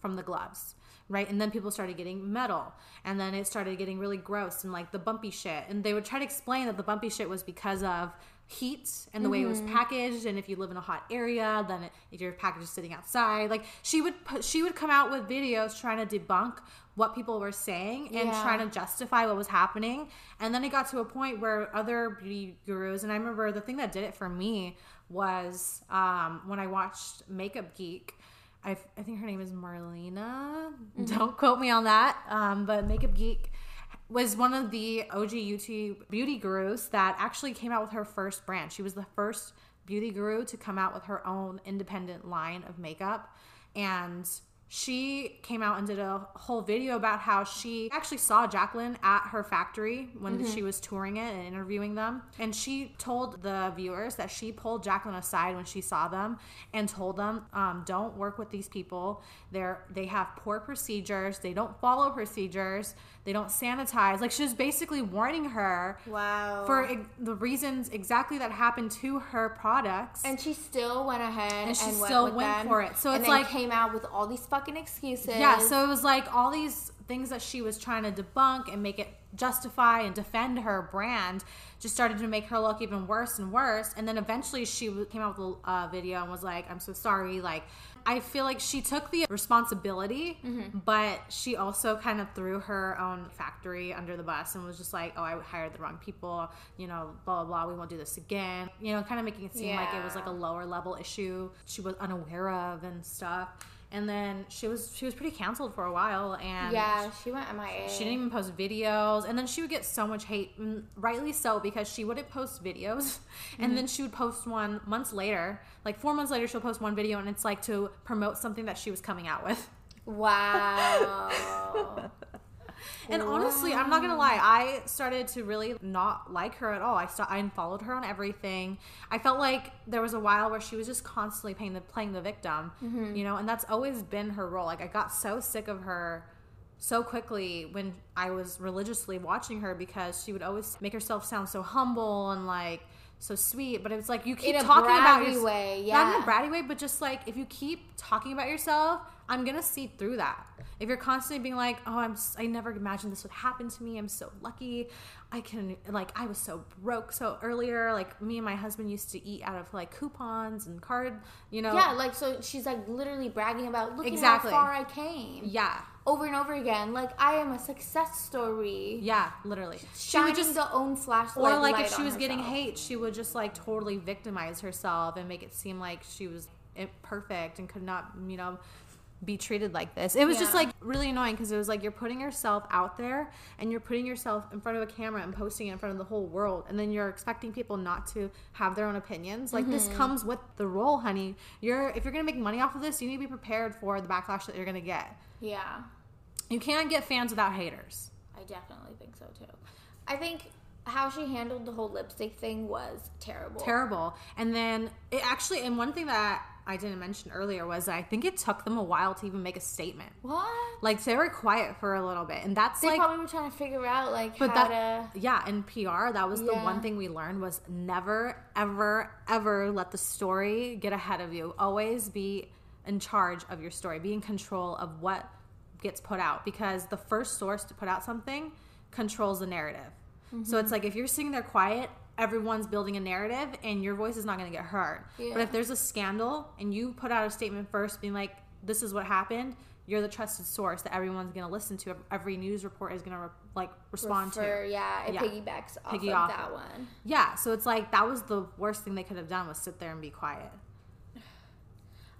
from the gloves right and then people started getting metal and then it started getting really gross and like the bumpy shit and they would try to explain that the bumpy shit was because of heat and the way it was packaged and if you live in a hot area then it, if your package is sitting outside like she would put she would come out with videos trying to debunk what people were saying and Yeah. trying to justify what was happening. And then it got to a point where other beauty gurus, and I remember the thing that did it for me was um, when I watched Makeup Geek. I, I think her name is Marlena. Don't quote me on that. Um, but Makeup Geek was one of the OG YouTube beauty gurus that actually came out with her first brand. She was the first beauty guru to come out with her own independent line of makeup. And she came out and did a whole video about how she actually saw Jaclyn at her factory when Mm-hmm. she was touring it and interviewing them. And she told the viewers that she pulled Jaclyn aside when she saw them and told them, um, "Don't work with these people. They're they have poor procedures. They don't follow procedures. They don't sanitize." Like she was basically warning her Wow. for ex- the reasons exactly that happened to her products. and she still went ahead and, she went still went for it. So and it's like- came out with all these fucking excuses. Yeah, so it was like all these things that she was trying to debunk and make it justify and defend her brand just started to make her look even worse and worse. And then eventually she came out with a uh, video and was like, I'm so sorry. Like, I feel like she took the responsibility, Mm-hmm. but she also kind of threw her own factory under the bus and was just like, oh, I hired the wrong people, you know, blah, blah, blah. We won't do this again. You know, kind of making it seem like it was like a lower level issue she was unaware of and stuff. And then she was she was pretty canceled for a while, and yeah, she went MIA. she didn't even post videos. And then she would get so much hate, mm, rightly so, because she wouldn't post videos, and then she would post one months later, like four months later, she'll post one video, and it's like to promote something that she was coming out with. Wow. And honestly, I'm not gonna lie, I started to really not like her at all. I st- I unfollowed her on everything. I felt like there was a while where she was just constantly playing the playing the victim, mm-hmm. you know, and that's always been her role. Like I got so sick of her so quickly when I was religiously watching her because she would always make herself sound so humble and like so sweet, but it's like you keep In talking about your- way, not in a bratty way, but just like if you keep talking about yourself, I'm gonna see through that. If you're constantly being like, "Oh, I'm," I never imagined this would happen to me. I'm so lucky. I can like I was so broke so earlier. Like me and my husband used to eat out of like coupons and card. You know. yeah, like so she's like literally bragging about look Exactly. at how far I came. Yeah. Over and over again. Like I am a success story. Yeah. Literally. She would just the own flashlight. or like if she was getting herself. hate she would just like totally victimize herself and make it seem like she was imperfect and could not you know be treated like this it was just like really annoying because it was like you're putting yourself out there and you're putting yourself in front of a camera and posting it in front of the whole world and then you're expecting people not to have their own opinions like Mm-hmm. this comes with the role honey you're if you're gonna make money off of this you need to be prepared for the backlash that you're gonna get Yeah. You can't get fans without haters I definitely think so too. I think how she handled the whole lipstick thing was terrible. terrible. And then it actually, and one thing that I didn't mention earlier was I think it took them a while to even make a statement. What? Like they were quiet for a little bit, and that's like. They like, probably were trying to figure out like but how that, to. yeah, in PR, that was the one thing we learned was never, ever, ever let the story get ahead of you. Always be in charge of your story. Be in control of what gets put out because the first source to put out something controls the narrative. Mm-hmm. So it's like if you're sitting there quiet, everyone's building a narrative and your voice is not going to get heard. But if there's a scandal and you put out a statement first being like this is what happened, you're the trusted source that everyone's going to listen to. Every news report is going to like respond refer, to. yeah, it Yeah. piggybacks off Piggy of off that one. Yeah, so it's like that was the worst thing they could have done was sit there and be quiet.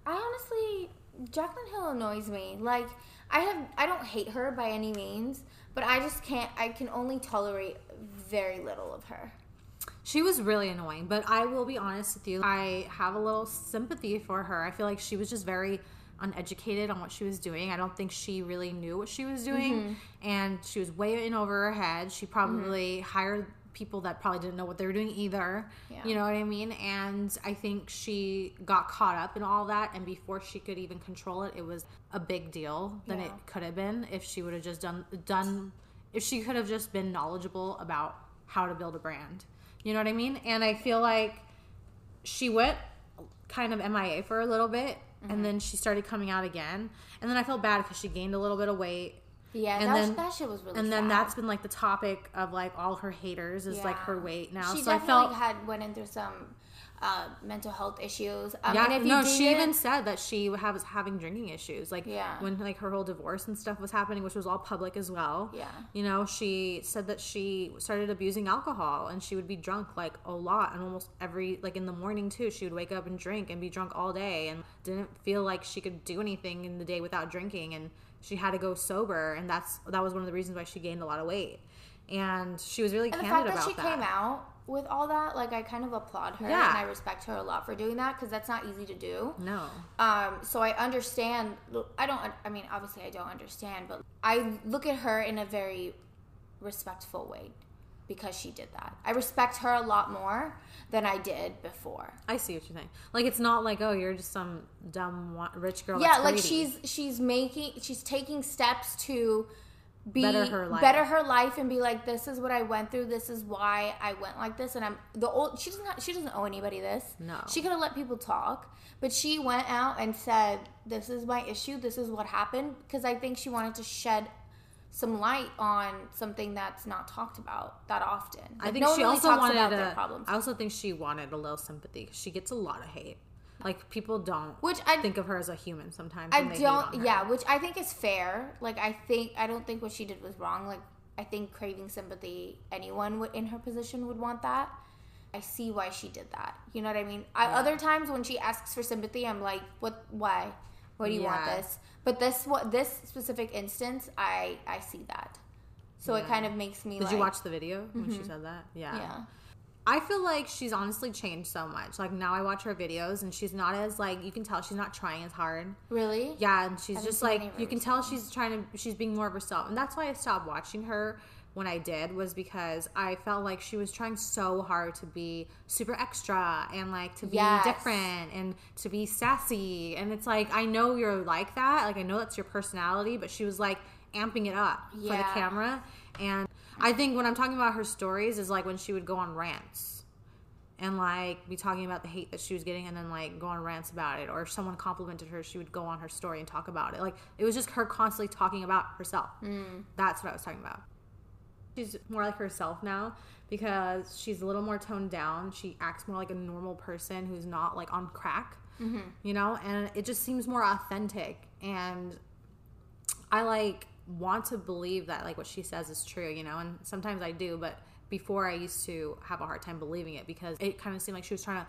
I honestly, Jaclyn Hill annoys me. Like, I have, I don't hate her by any means, but I just can't. I can only tolerate very little of her. She was really annoying, but I will be honest with you. I have a little sympathy for her. I feel like she was just very uneducated on what she was doing. I don't think she really knew what she was doing, mm-hmm. and she was way in over her head. She probably mm-hmm. hired people that probably didn't know what they were doing either. Yeah. You know what I mean? And I think she got caught up in all that, and before she could even control it, it was a big deal than Yeah. it could have been if she would have just done done if she could have just been knowledgeable about how to build a brand. You know what I mean? And I feel like she went kind of MIA for a little bit Mm-hmm. and then she started coming out again. And then I felt bad because she gained a little bit of weight. Yeah, And that, then- that shit was really. And then that's been like the topic of like all her haters is like her weight now. She so I definitely felt had went into some uh, mental health issues. Um, yeah, no, she it- even said that she was having drinking issues. Like Yeah. when like her whole divorce and stuff was happening, which was all public as well. Yeah. You know, she said that she started abusing alcohol and she would be drunk like a lot and almost every like in the morning too. She would wake up and drink and be drunk all day and didn't feel like she could do anything in the day without drinking and she had to go sober and that's that was one of the reasons why she gained a lot of weight. and she was really And the candid fact that she came out with all that, like I kind of applaud her Yeah. and I respect her a lot for doing that because that's not easy to do. No. Um, so I understand. I don't. I mean, obviously, I don't understand, but I look at her in a very respectful way because she did that. I respect her a lot more than I did before. I see what you're saying. Like it's not like oh you're just some dumb rich girl. yeah, like she's she's making she's taking steps to be Better her life. better her life and be like this is what I went through this is why I went like this and I'm the old she doesn't she doesn't owe anybody this No. she could have let people talk but she went out and said this is my issue this is what happened because I think she wanted to shed some light on something that's not talked about that often I think no she also wanted a, problems I also think she wanted a little sympathy she gets a lot of hate. Like people don't which I think of her as a human sometimes. I when they hate on don't. Yeah, which I think is fair. Like I think I don't think what she did was wrong. Like I think craving sympathy, anyone would, in her position would want that. I see why she did that. You know what I mean? I, Other times when she asks for sympathy, I'm like, what? Why? Why do you want this? But this what this specific instance, I I see that. So it kind of makes me. Did like, you watch the video when she mm-hmm. said that? Yeah. Yeah. I feel like she's honestly changed so much. Like now I watch her videos and she's not as like you can tell she's not trying as hard. Really? Yeah, and she's just like you can tell she's trying to she's being more of herself. And that's why I stopped watching her when I did was because I felt like she was trying so hard to be super extra and like to be Yes. different and to be sassy. And it's like I know you're like that. Like I know that's your personality, but she was like amping it up for the camera. And I think when I'm talking about her stories is like when she would go on rants and like be talking about the hate that she was getting and then like go on rants about it or if someone complimented her she would go on her story and talk about it like it was just her constantly talking about herself mm. that's what i was talking about she's more like herself now because she's a little more toned down. She acts more like a normal person who's not like on crack mm-hmm. you know? And it just seems more authentic. And I like want to believe that like what she says is true, you know, and sometimes I do, but before I used to have a hard time believing it because it kind of seemed like she was trying to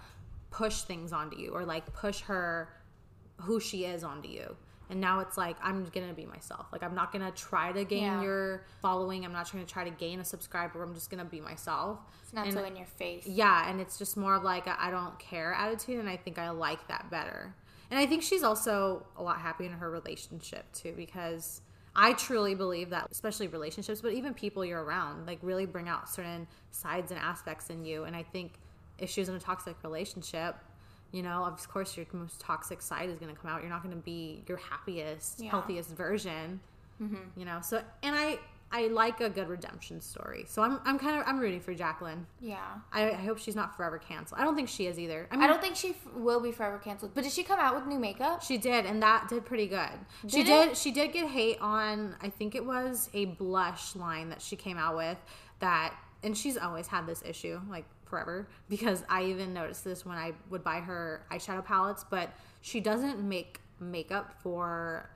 push things onto you or like push her who she is onto you. And now it's like I'm gonna be myself. Like I'm not gonna try to gain Yeah. your following. I'm not trying to try to gain a subscriber. I'm just gonna be myself. It's not And- so in your face. yeah, and it's just more of like a I don't care attitude, and I think I like that better. And I think she's also a lot happier in her relationship too, because I truly believe that, especially relationships, but even people you're around, like really bring out certain sides and aspects in you. And I think if she was in a toxic relationship, you know, of course, your most toxic side is going to come out. You're not going to be your happiest, Yeah. healthiest version. Mm-hmm. You know, so and I I like a good redemption story. So I'm I'm kind of I'm rooting for Jaclyn. Yeah. I, I hope she's not forever canceled. I don't think she is either. I mean, I don't think she f- will be forever canceled. But did she come out with new makeup? she did, and that did pretty good. she Did did. She did get hate on. I think it was a blush line that she came out with. That, and she's always had this issue, like forever. Because I even noticed this when I would buy her eyeshadow palettes, but she doesn't make makeup for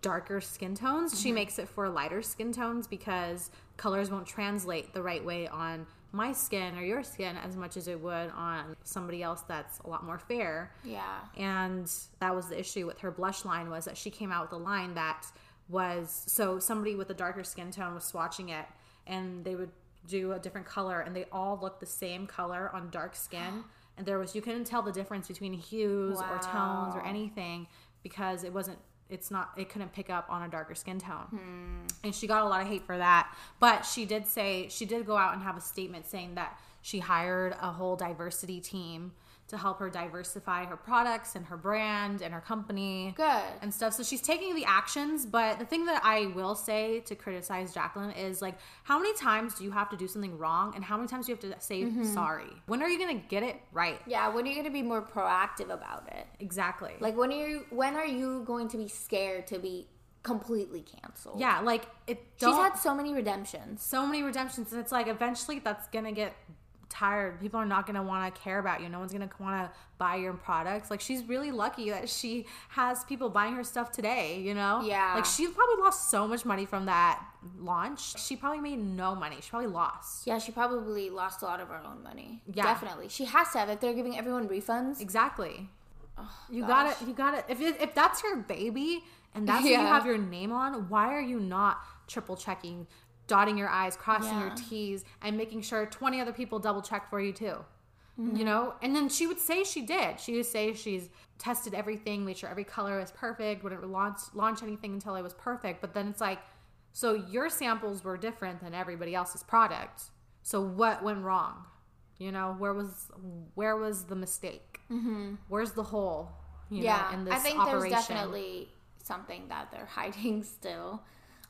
darker skin tones. Mm-hmm. She makes it for lighter skin tones because colors won't translate the right way on my skin or your skin as much as it would on somebody else that's a lot more fair. Yeah. And that was the issue with her blush line was that she came out with a line that was so somebody with a darker skin tone was swatching it and they would do a different color and they all look the same color on dark skin. And there was you couldn't tell the difference between hues or tones or anything because it wasn't it's not it couldn't pick up on a darker skin tone. Hmm. And she got a lot of hate for that. But she did say she did go out and have a statement saying that she hired a whole diversity team to help her diversify her products and her brand and her company Good. and stuff. So she's taking the actions, but the thing that I will say to criticize Jaclyn is like, how many times do you have to do something wrong, and how many times do you have to say Mm-hmm. sorry? When are you gonna get it right? Yeah, when are you going to be more proactive about it? Exactly. Like when are you when are you going to be scared to be completely canceled? yeah, like it. She's had so many redemptions. so many redemptions, and it's like eventually that's gonna get tired. People are not gonna want to care about you. No one's gonna want to buy your products. Like she's really lucky that she has people buying her stuff today. You know? Yeah. Like she probably lost so much money from that launch. She probably made no money. She probably lost. Yeah, she probably lost a lot of her own money. Yeah. Definitely. She has to have if they're giving everyone refunds. Exactly. Oh, you gosh. gotta, you gotta. If it, if that's your baby and that's what you have your name on, why are you not triple checking dotting your I's, crossing your T's, and making sure 20 other people double check for you too. Mm-hmm. You know? And then she would say she did. She would say she's tested everything, made sure every color was perfect, wouldn't launch, launch anything until it was perfect. But then it's like, so your samples were different than everybody else's product. So what went wrong? You know, where was where was the mistake? Mm-hmm. Where's the hole? You yeah, know, in this I think operation? there's definitely something that they're hiding still.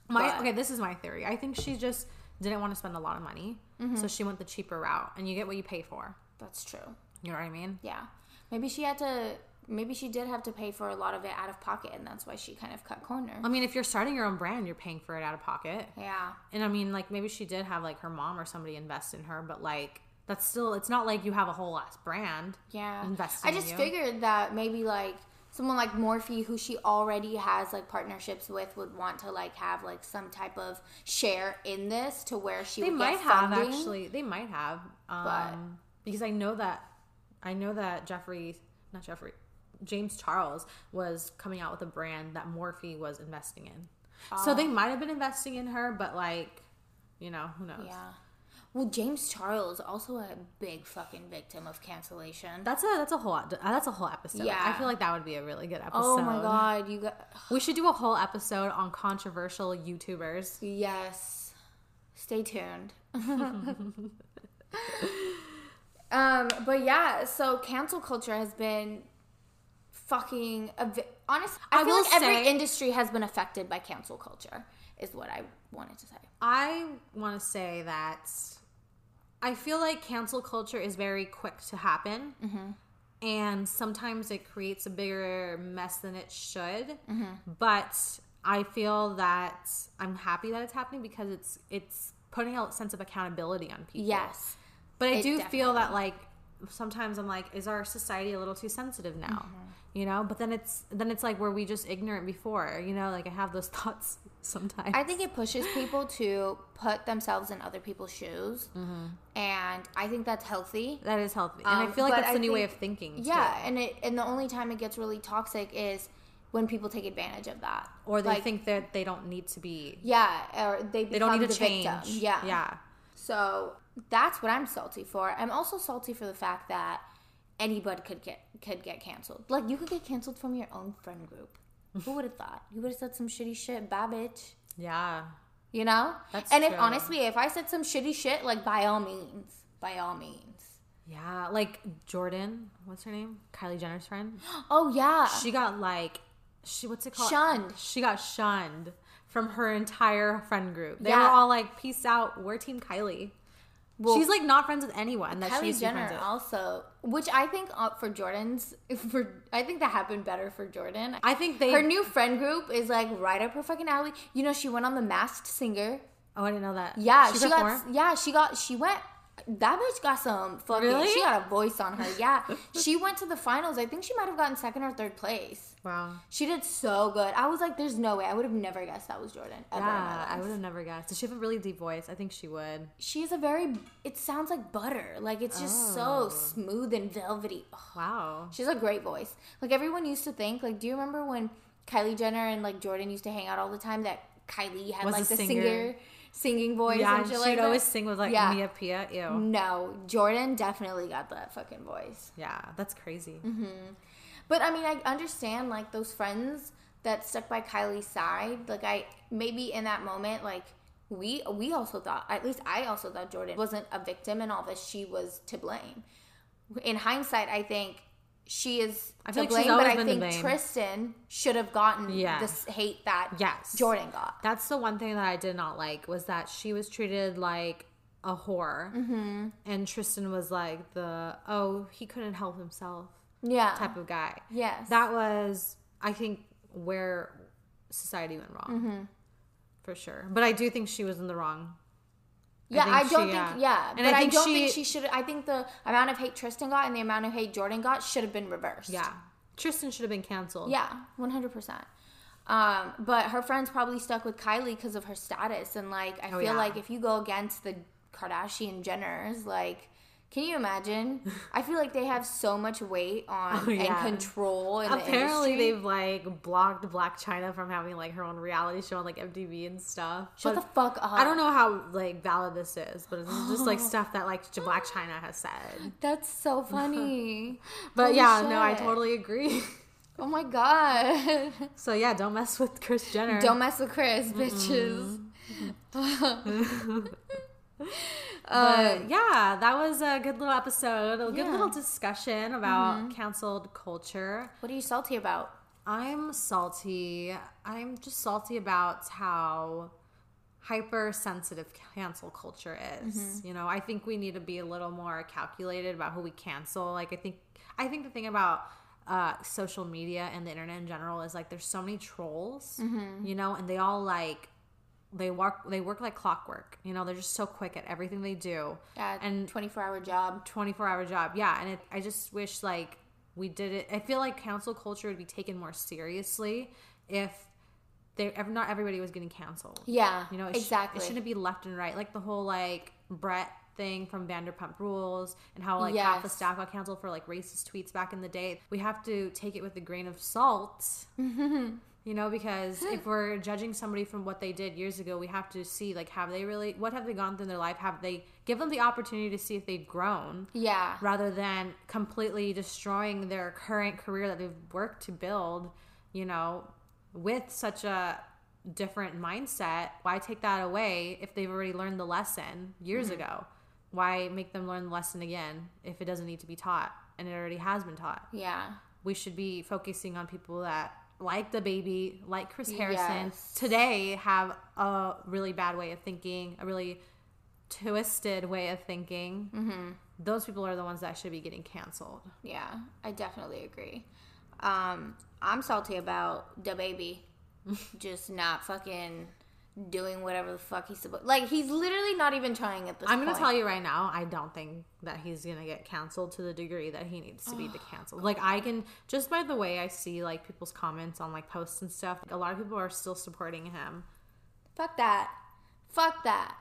My But- okay, this is my theory. I think she just didn't want to spend a lot of money, Mm-hmm. so she went the cheaper route, and you get what you pay for. That's true. You know what I mean? Yeah. Maybe she had to maybe she did have to pay for a lot of it out of pocket and that's why she kind of cut corner. I mean, if you're starting your own brand, you're paying for it out of pocket. yeah. And I mean, like maybe she did have like her mom or somebody invest in her, but like that's still it's not like you have a whole ass brand. Yeah. investing I just figured that maybe like someone like Morphe who she already has like partnerships with would want to like have like some type of share in this to where she They would might have funding. actually. They might have, um, But- because I know that I know that Jeffrey, not Jeffrey, James Charles was coming out with a brand that Morphe was investing in. So they Ah. might have been investing in her, but like, you know, who knows? Yeah. Well, James Charles also a big fucking victim of cancellation. That's a that's a whole that's a whole episode. Yeah, I feel like that would be a really good episode. oh my god, you got We should do a whole episode on controversial YouTubers. Yes. Stay tuned. um, but yeah, so cancel culture has been fucking a vi- honest. I, I feel like every say- industry has been affected by cancel culture. Is what I wanted to say. I want to say that I feel like cancel culture is very quick to happen. And sometimes it creates a bigger mess than it should. But I feel that I'm happy that it's happening because it's it's putting a sense of accountability on people. Yes. But I do feel that like sometimes I'm like, is our society a little too sensitive now? Mm-hmm. You know? But then it's then it's like were we just ignorant before? You know, like I have those thoughts sometimes. I think it pushes people to put themselves in other people's shoes, and I think that's healthy. that is healthy. And I Um, feel like but that's I the new way of thinking. Yeah, too. and it and the only time it gets really toxic is when people take advantage of that, Or they Like, think that they don't need to be yeah, or they they don't need to change. victim. Yeah, Yeah. So that's what I'm salty for. I'm also salty for the fact that anybody could get could get canceled. Like you could get canceled from your own friend group. Who would have thought? You would have said some shitty shit, bad bitch. Yeah. You know? That's and if honestly, if I said some shitty shit, like by all means, by all means. Yeah. Like Jordyn, what's her name? Kylie Jenner's friend. Oh yeah. She got like she what's it called? Shunned. She got shunned from her entire friend group. They Yeah. were all like, Peace out, we're team Kylie. Well, She's like not friends with anyone that Kylie she's Jenner also, which I think uh, for Jordyn's, for I think that happened better for Jordyn. I think they her new friend group is like right up her fucking alley. You know, she went on the Masked Singer. Oh, I didn't know that. Yeah, she, she, got. performed? Yeah, she got. She went. That bitch got some fucking. Really? She got a voice on her. Yeah, she went to the finals. I think she might have gotten second or third place. Wow. She did so good. I was like, "There's no way." I would have never guessed that was Jordyn ever in my Yeah, I would have never guessed. Does she have a really deep voice? I think she would. She has a very. It sounds like butter. Like it's just Oh. so smooth and velvety. Ugh. Wow. She's a great voice. Like everyone used to think. Like, do you remember when Kylie Jenner and like Jordyn used to hang out all the time? That Kylie had Was like the singer. singer, singing voice Yeah, and she'd like always sing with like Yeah. Mia Pia. Ew. No, Jordan definitely got that fucking voice. Yeah, that's crazy. Mm-hmm. But I mean, I understand like those friends that stuck by Kylie's side. Like I maybe in that moment, like we we also thought at least I also thought Jordyn wasn't a victim in all this. She was to blame. In hindsight, I think she is I to like blame, but I think. Tristan should have gotten Yeah. this hate that Yes. Jordyn got. That's the one thing that I did not like was that she was treated like a whore, mm-hmm. and Tristan was like the oh he couldn't help himself Yeah. type of guy. yes. That was I think where society went wrong Mm-hmm. for sure. But I do think she was in the wrong. Yeah, think I, don't she, think. Yeah, and but I I, don't she- think she should. I think the amount of hate Tristan got and the amount of hate Jordyn got should have been reversed. Yeah, Tristan should have been canceled. Yeah, one hundred percent. Um, but her friends probably stuck with Kylie because of her status, and like I Oh, feel yeah. like if you go against the Kardashian Jenners, like Can you imagine? I feel like they have so much weight on Oh, yeah. and control in Apparently, the they've like blocked Blac Chyna from having like her own reality show on like MTV and stuff. Shut But the fuck up. I don't know how like valid this is, but it's just like stuff that like Blac Chyna has said. That's so funny. But Holy yeah, no, I totally agree. Oh my god. so yeah, don't mess with Kris Jenner. Don't mess with Kris, bitches. But yeah, that was a good little episode, a good Yeah. Mm-hmm. little discussion about canceled culture. What are you salty about? I'm salty. I'm just salty about how hypersensitive cancel culture is. Mm-hmm. You know, I think we need to be a little more calculated about who we cancel. Like I think I think the thing about uh, social media and the internet in general is like there's so many trolls, Mm-hmm. you know, and they all like they work they work like clockwork. You know, they're just so quick at everything they do. Yeah, And 24 hour job. 24 hour job. Yeah. And it, I just wish like we did it. I feel like cancel culture would be taken more seriously if they, not everybody was getting canceled. Yeah, You know, it sh- exactly. it shouldn't be left and right. Like the whole like Brett thing from Vanderpump Rules and how like half the staff got canceled for like racist tweets back in the day. We have to take it with a grain of salt. You know, because if we're judging somebody from what they did years ago, we have to see like have they really what have they gone through in their life? Have they give them the opportunity to see if they've grown? yeah. rather than completely destroying their current career that they've worked to build, you know, with such a different mindset. Why take that away if they've already learned the lesson years mm-hmm. ago? Why make them learn the lesson again if it doesn't need to be taught and it already has been taught? Yeah. We should be focusing on people that like DaBaby, like Chris Harrison, Yes. today have a really bad way of thinking, a really twisted way of thinking. Mm-hmm. Those people are the ones that should be getting canceled. Yeah, I definitely agree. Um, I'm salty about DaBaby just not fucking doing whatever the fuck he's supposed. Like he's literally not even trying at this. I'm gonna point. tell you right now, I don't think that he's gonna get canceled to the degree that he needs to be to canceled. Like I can just by the way I see like people's comments on like posts and stuff, a lot of people are still supporting him. Fuck that. Fuck that.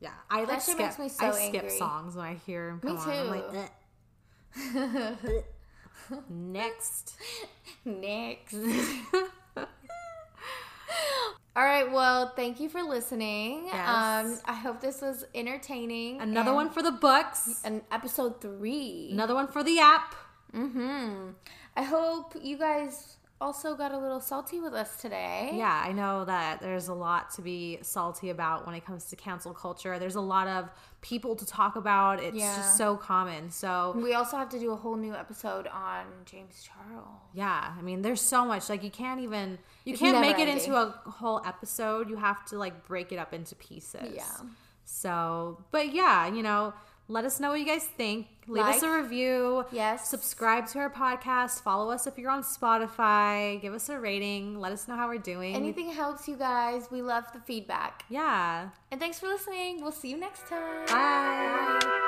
Yeah, I like shit skip. makes me so I skip angry. songs when I hear him come Me on. I'm like, too. "Ugh." next. Next. All right. Well, thank you for listening. Yes. Um, I hope this was entertaining. Another and- one for the books. An episode three. Another one for the app. Mm-hmm. I hope you guys also got a little salty with us today. Yeah, I know that there's a lot to be salty about when it comes to cancel culture. There's a lot of people to talk about. It's Yeah. just so common. So, We also have to do a whole new episode on James Charles. yeah, I mean, there's so much. Like, you can't even, you It's can't make it ending. into a whole episode. You have to, like, break it up into pieces. Yeah. So, but yeah, you know, let us know what you guys think. Leave us a review. Yes. Subscribe to our podcast. Follow us if you're on Spotify. Give us a rating. Let us know how we're doing. Anything helps you guys. We love the feedback. Yeah. And thanks for listening. We'll see you next time. Bye.